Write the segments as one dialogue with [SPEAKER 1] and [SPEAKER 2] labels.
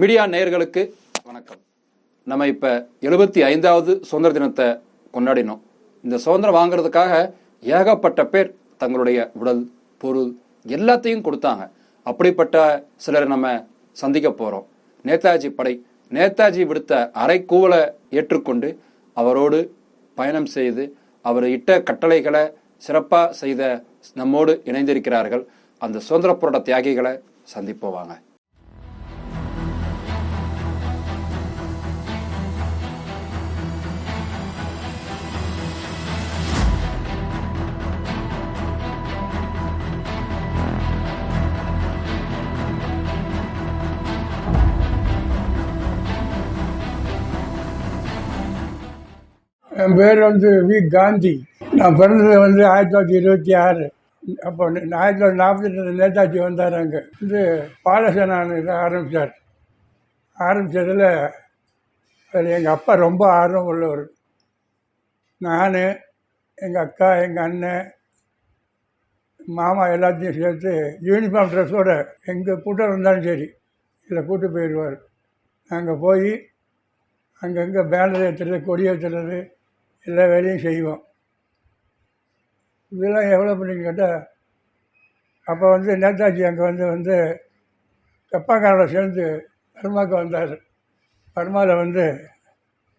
[SPEAKER 1] Media நேயர்களுக்கு வணக்கம். நம்ம இப்போ எழுபத்தி ஐந்தாவது சுதந்திர தினத்தை கொண்டாடினோம். இந்த சுதந்திரம் வாங்குறதுக்காக ஏகப்பட்ட பேர் தங்களுடைய உடல் பொருள் எல்லாத்தையும் கொடுத்தாங்க. அப்படிப்பட்ட சிலரை நம்ம சந்திக்க போகிறோம் நேதாஜி படை நேதாஜி விடுத்த அரைக்கூவலை ஏற்றுக்கொண்டு அவரோடு பயணம் செய்து அவர் இட்ட கட்டளைகளை சிறப்பாக செய்த நம்மோடு இணைந்திருக்கிறார்கள். அந்த சுதந்திர போராட்ட தியாகிகளை சந்திப்போவாங்க
[SPEAKER 2] என் பேர் வந்து வி. காந்தி. நான் பிறந்தது வந்து ஆயிரத்தி தொள்ளாயிரத்தி இருபத்தி ஆறு. அப்போ ஆயிரத்தி தொள்ளாயிரத்தி நாற்பத்தி ரெண்டு நேதாஜி வந்தார் அங்கே. வந்து பாலசேனான்னு இதை ஆரம்பித்தார் ஆரம்பித்ததில் அதில் எங்கள் அப்பா ரொம்ப ஆர்வம் உள்ளவர். நான் எங்கள் அக்கா எங்கள் அண்ணன் மாமா எல்லாத்தையும் சேர்த்து யூனிஃபார்ம் ட்ரெஸ்ஸோட எங்கள் கூட்டம் இருந்தாலும் சரி இதில் கூட்டு போயிடுவார் நாங்கள் போய் அங்கங்கே பேனர் ஏற்றுறது கொடி ஏற்றுறது எல்லா வேலையும் செய்வோம். இதெல்லாம் எவ்வளோ பண்ணின்னு கேட்டால் அப்போ வந்து நேதாஜி அங்கே வந்து வந்து ஜப்பான்காரோட சேர்ந்து பர்மாவுக்கு வந்தார். பர்மாவில் வந்து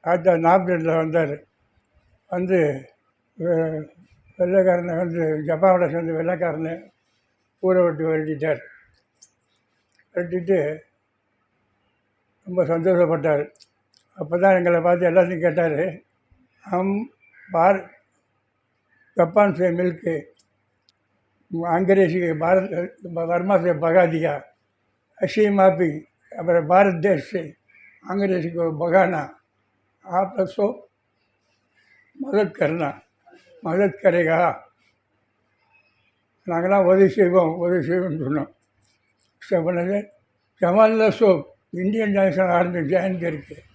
[SPEAKER 2] ஆயிரத்தி தொள்ளாயிரத்தி வந்தார். வந்து வெள்ளைக்காரனை வந்து ஜப்பானோட சேர்ந்து வெள்ளைக்காரனை ஊரை விட்டு விரட்டிட்டார். விரட்டிட்டு ரொம்ப சந்தோஷப்பட்டார். அப்போ தான் எங்களை பார்த்து எல்லாத்தையும் கேட்டார். हम बाहर जापान से मिल के अंग्रेज़ी भारत वर्मा से भगा दिया। ऐसी माफ़ी अपने भारत देश से अंग्रेज़ को भगाना, आप सो मदद करना, मदद करेगा। नागना वधि शिवम वधि शिवम सुनो। सब जमाल सोप इंडियन नेशनल आर्मी ज्वाइन करके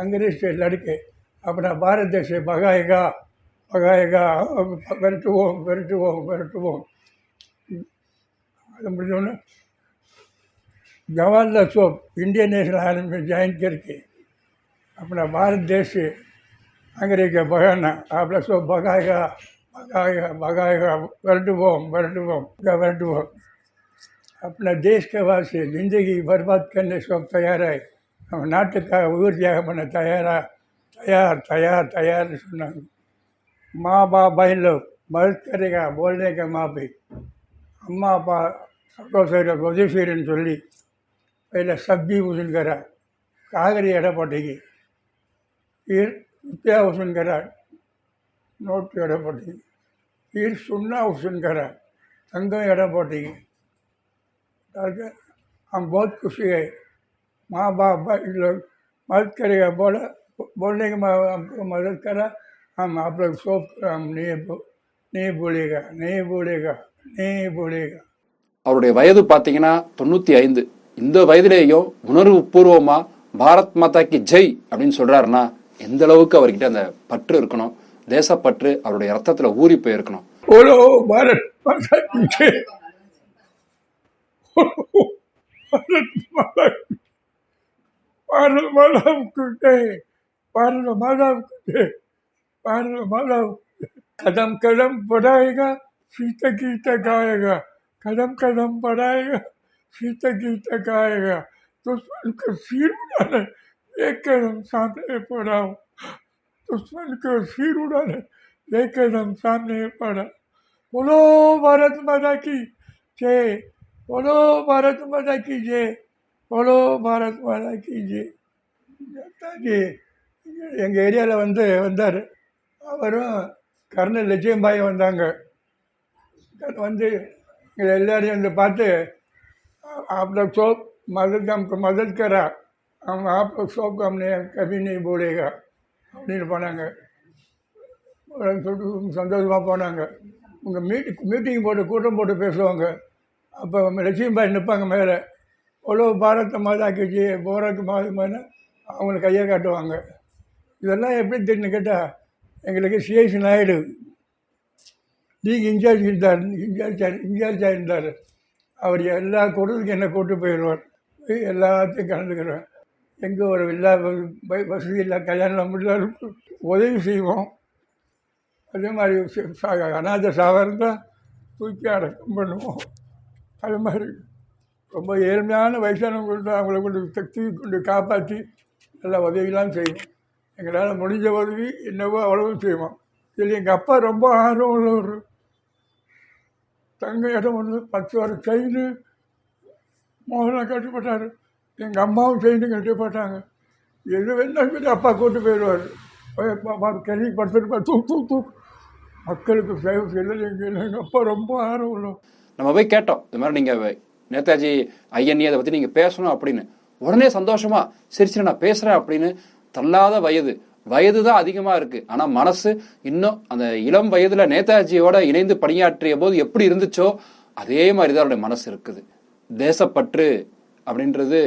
[SPEAKER 2] अंग्रेज़ से लड़के अपना भारत देश से भगाएगा भगाएगा विरटुओम विरटुओम विरटुओम जवाहरलाल साहब इंडियन नेशनल आर्मी में ज्वाइन करके अपना भारत देश से अंग्रेज़ का भगाना आप लोग सब भगाएगा भगाएगा भगाएगा वर्डुबोम वर्डुबोम या वर्डुबोम अपना देश के वास्ते ज़िंदगी बर्बाद करने सब तैयार है। நம்ம நாட்டுக்காக உயிர் தியாகம் பண்ண தயாராக தயார் தயார் தயார்னு சொன்னாங்க. மா பா பயிலோ மறுக்கரைகா போல்டேக்கா மாப்பி அம்மா அப்பா. சட்டோசைர கொதிசீரன் சொல்லி அதில் சப்பி உசுன்கிற காவிரி எடப்பாட்டிக்கு ஈர் வித்யா உசுன்கிற நோட்டு எடப்பாட்டிக்கு ஈர் சுண்ணா உசுன்கிற தங்கம் எடப்பாட்டிக்கு அம் போத் குஷியை மா பா இல்லை மதுக்கரையை போல் பொண்ணுங்க இருக்கிற அப்புறம் சோப்பு நீ நீ புலிகா நீ புலிகா நீ புலிகா
[SPEAKER 1] அவருடைய வயது பார்த்தீங்கன்னா தொண்ணூற்றி ஐந்து. இந்த வயதிலேயும் உணர்வு பூர்வமாக பாரத் மாதாக்கு ஜெய் அப்படின்னு சொல்கிறாருன்னா எந்த அளவுக்கு அவர்கிட்ட அந்த பற்று இருக்கணும் தேசப்பற்று அவருடைய ரத்தத்தில் ஊறி போயிருக்கணும்.
[SPEAKER 2] ஓலோ பாரத் மாதா ஜெய். பாரத் மாதா कदम कदम बढ़ाएगा शीत गीत गाएगा। कदम कदम बढ़ाएगा शीत गीत गाएगा। दुश्मन को सिर उड़ाने एक कदम सामने पड़ाओ दुश्मन को सिर उड़ाने एक कदम सामने पड़ा बोलो, भारत माता की जय। बोलो, भारत माता की जय। बोलो भारत माता की जय நேதாஜி எங்கள் ஏரியாவில் வந்து வந்தார் அவரும் கர்னல் லட்சுமிபாய் வந்தாங்க வந்து எங்களை எல்லாரையும் வந்து பார்த்து आप लोग सब मदद हमको मदद करा हम आप लोग सबको हमने कभी नहीं बोलेगा அப்படின்னு போனாங்க அப்படின்னு சொல்லிட்டு சந்தோஷமாக போனாங்க உங்கள் மீட் மீட்டிங் போட்டு கூட்டம் போட்டு பேசுவாங்க அப்போ லட்சுமிபாய் நிற்பாங்க மேலே எவ்வளோ பாரத மாதாக்கிச்சு போராக்கு மாதமான அவங்களை கையை காட்டுவாங்க. இதெல்லாம் எப்படி தெரியுன்னு கேட்டால் எங்களுக்கு சிஐசி நாயுடு. நீங்கள் இன்சார்ஜ் இருந்தார் இன்சார்ஜ் இன்சார்ஜாக இருந்தார் அவர் எல்லா கூட்டத்துக்கும் என்னை கூட்டு போயிடுவார். எல்லாத்தையும் கலந்துக்கிறேன் எங்கே ஒரு இல்லா வசதி இல்லை கல்யாணம் முடியல உதவி செய்வோம். அதே மாதிரி அநாத சாவாக இருந்தால் தூக்கி அடக்கம் பண்ணுவோம். அது மாதிரி ரொம்ப ஏழ்மையான வயசானவங்கள்ட்ட அவங்கள கொண்டு சக்தி கொண்டு காப்பாற்றி நல்லா உதவிலாம் செய்வோம் எங்களால் முடிஞ்ச உதவி என்னவோ அவ்வளவும் செய்வோம். இதில் எங்கள் அப்பா ரொம்ப ஆர்வம் உள்ளவர் தங்க இடம் ஒன்று பத்து வர செயின் மோகனாக கட்டுப்பட்டார் எங்கள் அம்மாவும் செயின் கட்டுப்பட்டாங்க எது வேணாலும் சரி அப்பா கூட்டு போயிடுவார். கேள்வி படுத்துட்டு தூ தூ தூ. மக்களுக்கு சேவை செய்யல எங்கள் எங்கள் அப்பா ரொம்ப ஆர்வம் உள்ளவர்
[SPEAKER 1] நம்ம போய் கேட்டோம். இது மாதிரி நீங்கள் நேதாஜி ஐயனி அதை பத்தி நீங்க பேசணும் அப்படின்னு. உடனே சந்தோஷமா சிரிச்சு நான் பேசுறேன் அப்படின்னு தள்ளாத வயது. வயது தான் அதிகமா இருக்கு. ஆனா மனசு இன்னும் அந்த இளம் வயதுல நேதாஜியோட இணைந்து பணியாற்றிய போது எப்படி இருந்துச்சோ அதே மாதிரி தான் அவருடைய மனசு இருக்குது. தேசப்பற்று அப்படின்றது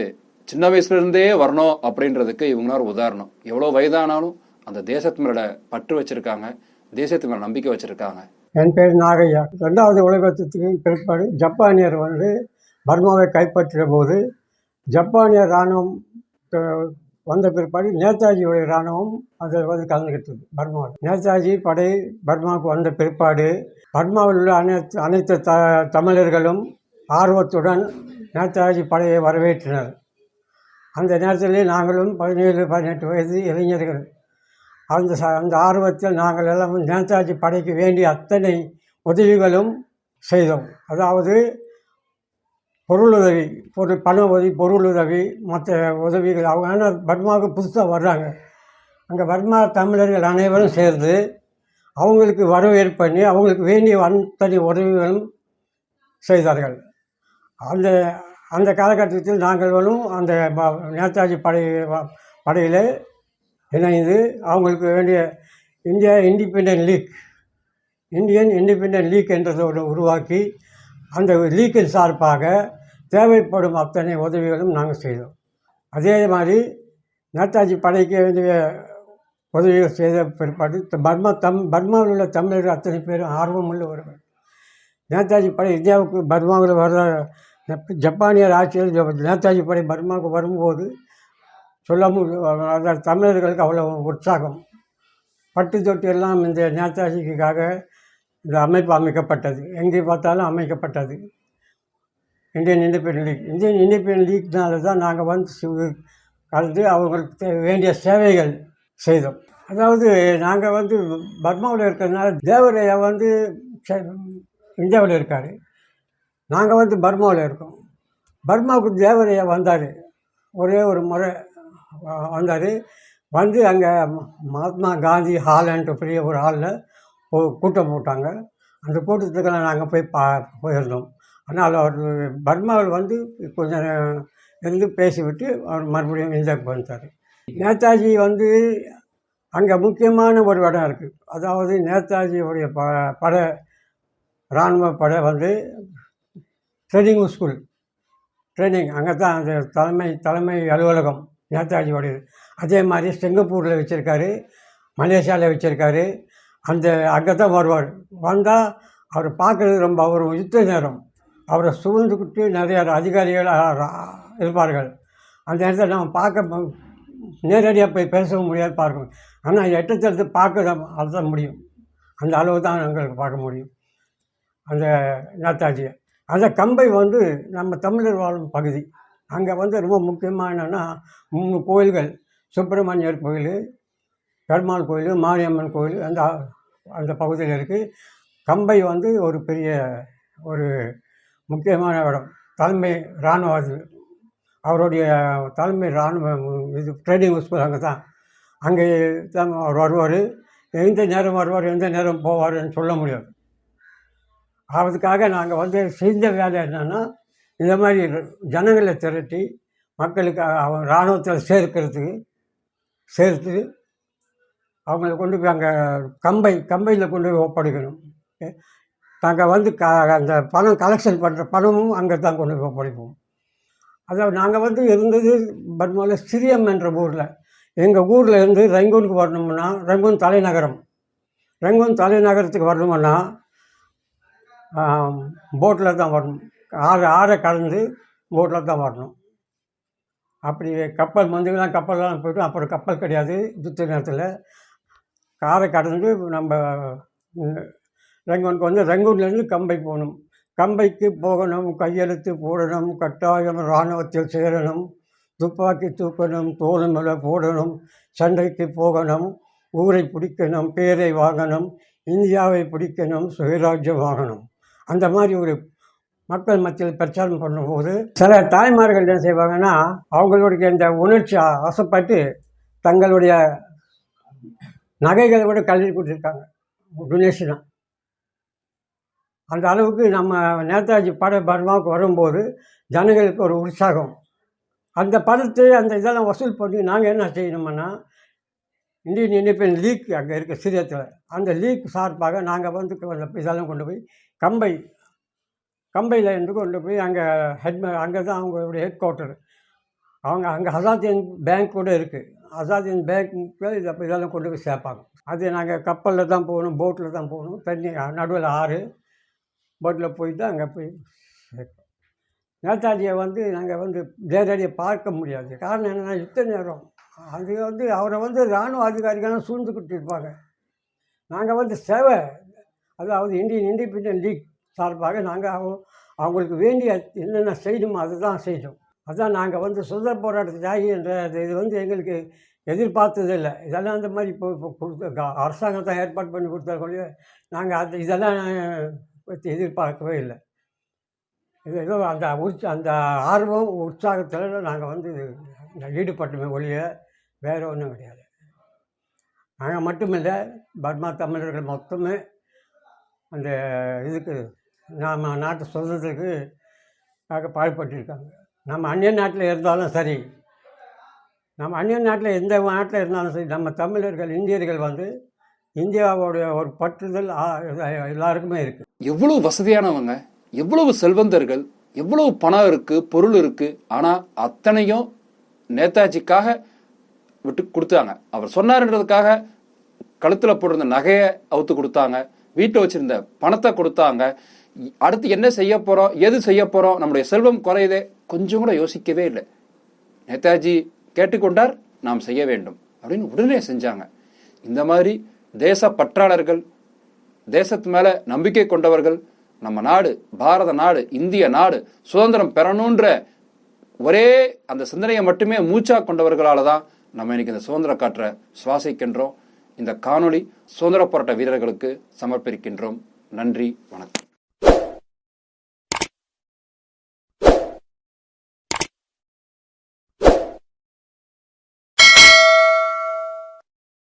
[SPEAKER 1] சின்ன வயசுல இருந்தே வரணும் அப்படின்றதுக்கு இவங்க ஒரு உதாரணம். எவ்வளவு வயதானாலும் அந்த தேசத்து மேல பற்று வச்சிருக்காங்க தேசத்து மேல நம்பிக்கை வச்சிருக்காங்க.
[SPEAKER 3] என் பேர் நாகையா. ரெண்டாவது உலகத்துக்கு பிற்பாடு ஜப்பானியர் வந்து பர்மாவை கைப்பற்றிய போது ஜப்பானிய இராணுவம் வந்த பிற்பாடு நேதாஜியுடைய இராணுவம் அதில் வந்து கலந்துக்கிட்டது பர்மாவில் நேதாஜி படை பர்மாவுக்கு வந்த பிற்பாடு பர்மாவில் உள்ள அனைத்து அனைத்து த தமிழர்களும் ஆர்வத்துடன் நேதாஜி படையை வரவேற்றினர். அந்த நேரத்திலே நாங்களும் பதினேழு பதினெட்டு வயது இளைஞர்கள். அந்த ச அந்த ஆர்வத்தில் நாங்கள் எல்லாம் நேதாஜி படைக்கு வேண்டிய அத்தனை உதவிகளும் செய்தோம். அதாவது பொருளுதவி பொருள் பண உதவி பொருளுதவி மற்ற உதவிகள் அவங்க ஆனால் பர்மாவுக்கு புதுசாக வர்றாங்க. அங்கே பர்மா தமிழர்கள் அனைவரும் சேர்ந்து அவங்களுக்கு வரவேற்பு பண்ணி அவங்களுக்கு வேண்டிய அத்தனை உதவிகளும் செய்தார்கள். அந்த அந்த காலகட்டத்தில் நாங்களும் அந்த ப- நேதாஜி படை படையில் இணைந்து அவங்களுக்கு வேண்டிய India independent league Indian independent league என்றதை ஒன்று உருவாக்கி அந்த லீக்கின் சார்பாக தேவைப்படும் அத்தனை உதவிகளும் நாங்கள் செய்தோம். அதே மாதிரி நேதாஜி படைக்கு வேண்டிய உதவிகள் செய்த பிற்பாடு பர்மா தம் பர்மாவில் உள்ள தமிழர்கள் அத்தனை பேரும் ஆர்வம் உள்ளவர்கள் நேதாஜி படை இந்தியாவுக்கு பர்மாவில் வர ஜப்பானியர் ஆட்சியில் ஜ- நேதாஜி படை பர்மாவுக்கு வரும்போது சொல்ல முடியும் தமிழர்களுக்கு அவ்வளோ உற்சாகம். பட்டு தொட்டி எல்லாம் இந்த நேதாஜிக்காக இந்த அமைப்பு அமைக்கப்பட்டது. எங்கே பார்த்தாலும் அமைக்கப்பட்டது. Indian independent league. Indian independent லீக்னால தான் நாங்கள் வந்து கலந்து அவங்களுக்கு தே- வேண்டிய சேவைகள் செய்தோம். அதாவது நாங்கள் வந்து பர்மாவில் இருக்கிறதுனால தேவரையா வந்து இந்தியாவில் இருக்கார். நாங்கள் வந்து பர்மாவில் இருக்கோம். பர்மாவுக்கு தேவரையா வந்தார். ஒரே ஒரு முறை வந்தார். வந்து அங்கே மகாத்மா காந்தி ஹால்ன்ற பெரிய ஒரு ஹாலில் கூட்டம் போட்டாங்க. அந்த கூட்டத்துக்கெல்லாம் நாங்கள் போய் பா போயிருந்தோம். ஆனால் அவர் பர்மாவில் வந்து கொஞ்சம் இருந்து பேசிவிட்டு அவர் மறுபடியும் இந்தியாவுக்கு வந்தார் நேதாஜி வந்து அங்கே முக்கியமான ஒரு இடம் இருக்குது அதாவது நேதாஜியுடைய ப படை இராணுவ படை வந்து ட்ரைனிங் ஸ்கூல் ட்ரைனிங் அங்கே தான் அந்த தலைமை தலைமை அலுவலகம் நேதாஜியோடையது அதே மாதிரி சிங்கப்பூரில் வச்சுருக்காரு மலேசியாவில் வச்சுருக்காரு. அந்த அங்கே தான் வருவார். வந்தால் அவர் பார்க்குறது ரொம்ப அவர் யுத்த நேரம். அவரை சூழ்ந்துக்கிட்டு நிறைய அதிகாரிகள் இருப்பார்கள். அந்த இடத்துல நம்ம பார்க்க நேரடியாக போய் பேசவும் முடியாது பார்க்கணும் ஆனால் எட்டத்திலிருந்து பார்க்க தான் அதுதான் முடியும். அந்த அளவு தான் எங்களுக்கு பார்க்க முடியும். அந்த நேதாஜியை. அந்த கம்பை வந்து நம்ம தமிழர் வாழும் பகுதி. அங்கே வந்து ரொம்ப முக்கியமாக என்னென்னா மூணு கோயில்கள். சுப்பிரமணியர் கோயில் பெருமாள் கோயில் மாரியம்மன் கோயில் அந்த அந்த பகுதியில் இருக்குது கம்பை வந்து ஒரு பெரிய ஒரு முக்கியமான இடம். தலைமை இராணுவ அது. அவருடைய தலைமை இராணுவ இது ட்ரைனிங் ஸ்கூல் அங்கே தான் அங்கே தான் அவர் வருவார். எந்த நேரம் வருவார் எந்த நேரம் போவார்னு சொல்ல முடியாது. அதுக்காக நாங்கள் வந்து செஞ்ச வேலை என்னென்னா இந்த மாதிரி ஜனங்களை திரட்டி மக்களுக்கு அவன் இராணுவத்தில் சேர்க்கிறதுக்கு சேர்த்து அவங்கள கொண்டு போய் அங்கே கம்பை கம்பையில் கொண்டு போய் ஒப்படைக்கணும். நாங்கள் வந்து க அந்த பணம் கலெக்ஷன் பண்ணுற பணமும் அங்கே தான் கொண்டு போய் பிடிப்போம். அதாவது நாங்கள் வந்து இருந்தது பர்மாவில் சிரியம் என்ற ஊரில். எங்கள் ஊரில் இருந்து ரெங்கோனுக்கு வரணும்னா ரங்கூன் தலைநகரம். ரெங்கோன் தலைநகரத்துக்கு வரணும்னா போட்டில் தான் வரணும். ஆறு ஆறை கலந்து போட்டில் தான் வரணும். அப்படி கப்பல் மந்துக்கெல்லாம் கப்பல்லாம் போய்ட்டு அப்புறம் கப்பல் கிடையாது யுத்த நேரத்தில். காரை கடந்து நம்ம ரெங்கூனுக்கு வந்து ரெங்கூன்லேருந்து கம்பை போகணும். கம்பைக்கு போகணும் கையெழுத்து போடணும் கட்டாயம் இராணுவத்தில் சேரணும் துப்பாக்கி தூக்கணும் தோல் மேலே போடணும் சண்டைக்கு போகணும் ஊரை பிடிக்கணும் பேரை வாங்கணும் இந்தியாவை பிடிக்கணும் சுயராஜ்யம் வாங்கணும். அந்த மாதிரி ஒரு மக்கள் மத்தியில் பிரச்சாரம் பண்ணும்போது சில தாய்மார்கள் என்ன செய்வாங்கன்னா அவங்களுடைய இந்த உணர்ச்சி ஆசைப்பட்டு தங்களுடைய நகைகளை கூட கல்வி கொடுத்துருக்காங்க. டொனேஷனாக அந்த அளவுக்கு நம்ம நேதாஜி பட பர்மாவுக்கு வரும்போது ஜனங்களுக்கு ஒரு உற்சாகம். அந்த படத்தை அந்த இதெல்லாம் வசூல் பண்ணி நாங்கள் என்ன செய்யணும்னா இந்தியன் இண்டிபெண்ட் லீக் அங்கே இருக்க சிரியத்தில். அந்த லீக் சார்பாக நாங்கள் வந்து கொ- இதெல்லாம் கொண்டு போய் கம்பை கம்பையில் இருந்து கொண்டு போய் அங்கே ஹெட் அங்கே தான் அவங்களுடைய ஹெட் குவார்ட்டர் அவங்க அங்கே அசாத்தியன் பேங்க் கூட இருக்குது அசாத்தியன் பேங்க்கு இதை இதெல்லாம் கொண்டு போய் சேர்ப்பாங்க. அது நாங்கள் கப்பலில் தான் போகணும் போட்டில் தான் போகணும். தண்ணி நடுவில் ஆறு போட்டில் போயிட்டு அங்கே போய் சேர்ப்போம் நேதாஜியை வந்து நாங்கள் வந்து நேரடியாக பார்க்க முடியாது. காரணம் என்னென்னா யுத்த நேரம் அது வந்து அவரை வந்து இராணுவ அதிகாரிகள்லாம் சூழ்ந்துக்கிட்டு இருப்பாங்க. நாங்கள் வந்து சேவை அதாவது இந்தியன் இண்டிபெண்டன்ட் லீக் சார்பாக நாங்கள் அவங்க அவங்களுக்கு வேண்டிய என்னென்ன செய்யணுமோ அதுதான் செய்தோம். அதான் நாங்கள் வந்து சுதந்திர போராட்ட தியாகி என்ற இது வந்து எங்களுக்கு எதிர்பார்த்ததில்லை இதெல்லாம் அந்த மாதிரி இப்போ இப்போ கொடுத்த க- அரசாங்கத்தை ஏற்பாடு பண்ணி கொடுத்தாங்க நாங்கள் அது இதெல்லாம் எதிர்பார்க்கவே இல்லை. இது ஏதோ அந்த உற்ச அந்த ஆர்வம் உற்சாகத்தில் நாங்கள் வந்து ஈடுபட்டோமே ஒழிய வேறு ஒன்றும் கிடையாது. நாங்கள் மட்டுமில்லை பர்மா தமிழர்கள் மொத்தமே அந்த இதுக்கு நம்ம நாட்டு சுதந்திரத்துக்கு நாங்கள் பாடுபட்டிருக்காங்க. நம்ம அந்நிய நாட்டில் இருந்தாலும் சரி நம்ம அந்நிய நாட்டில் எந்த நாட்டில் இருந்தாலும் சரி நம்ம தமிழர்கள் இந்தியர்கள் வந்து இந்தியாவோடைய ஒரு பற்றுதல் ஆ- எல்லாருக்குமே இருக்குது
[SPEAKER 1] எவ்வளவு வசதியானவங்க எவ்வளவு செல்வந்தர்கள் எவ்வளவு பணம் இருக்கு பொருள் இருக்கு ஆனா அத்தனையும் நேதாஜிக்காக விட்டு கொடுத்தாங்க. அவர் சொன்னாருன்றதுக்காக கழுத்தில் போட்டிருந்த நகையை அவுத்து கொடுத்தாங்க வீட்டில் வச்சிருந்த பணத்தை கொடுத்தாங்க. அடுத்து என்ன செய்ய போறோம் எது செய்ய போறோம் நம்முடைய செல்வம் குறையுதே கொஞ்சம் கூட யோசிக்கவே இல்லை. நேதாஜி கேட்டுக்கொண்டார் நாம் செய்ய வேண்டும் அப்படின்னு உடனே செஞ்சாங்க. இந்த மாதிரி தேச பற்றாளர்கள் தேசத்து மேலே நம்பிக்கை கொண்டவர்கள் நம்ம நாடு பாரத நாடு இந்திய நாடு சுதந்திரம் பெறணுன்ற ஒரே அந்த சிந்தனையை மட்டுமே மூச்சா கொண்டவர்களால் தான் நம்ம இன்னைக்கு இந்த சுதந்திர காற்றை சுவாசிக்கின்றோம். இந்த காணொளி சுதந்திர போராட்ட வீரர்களுக்கு சமர்ப்பிக்கின்றோம். நன்றி வணக்கம்.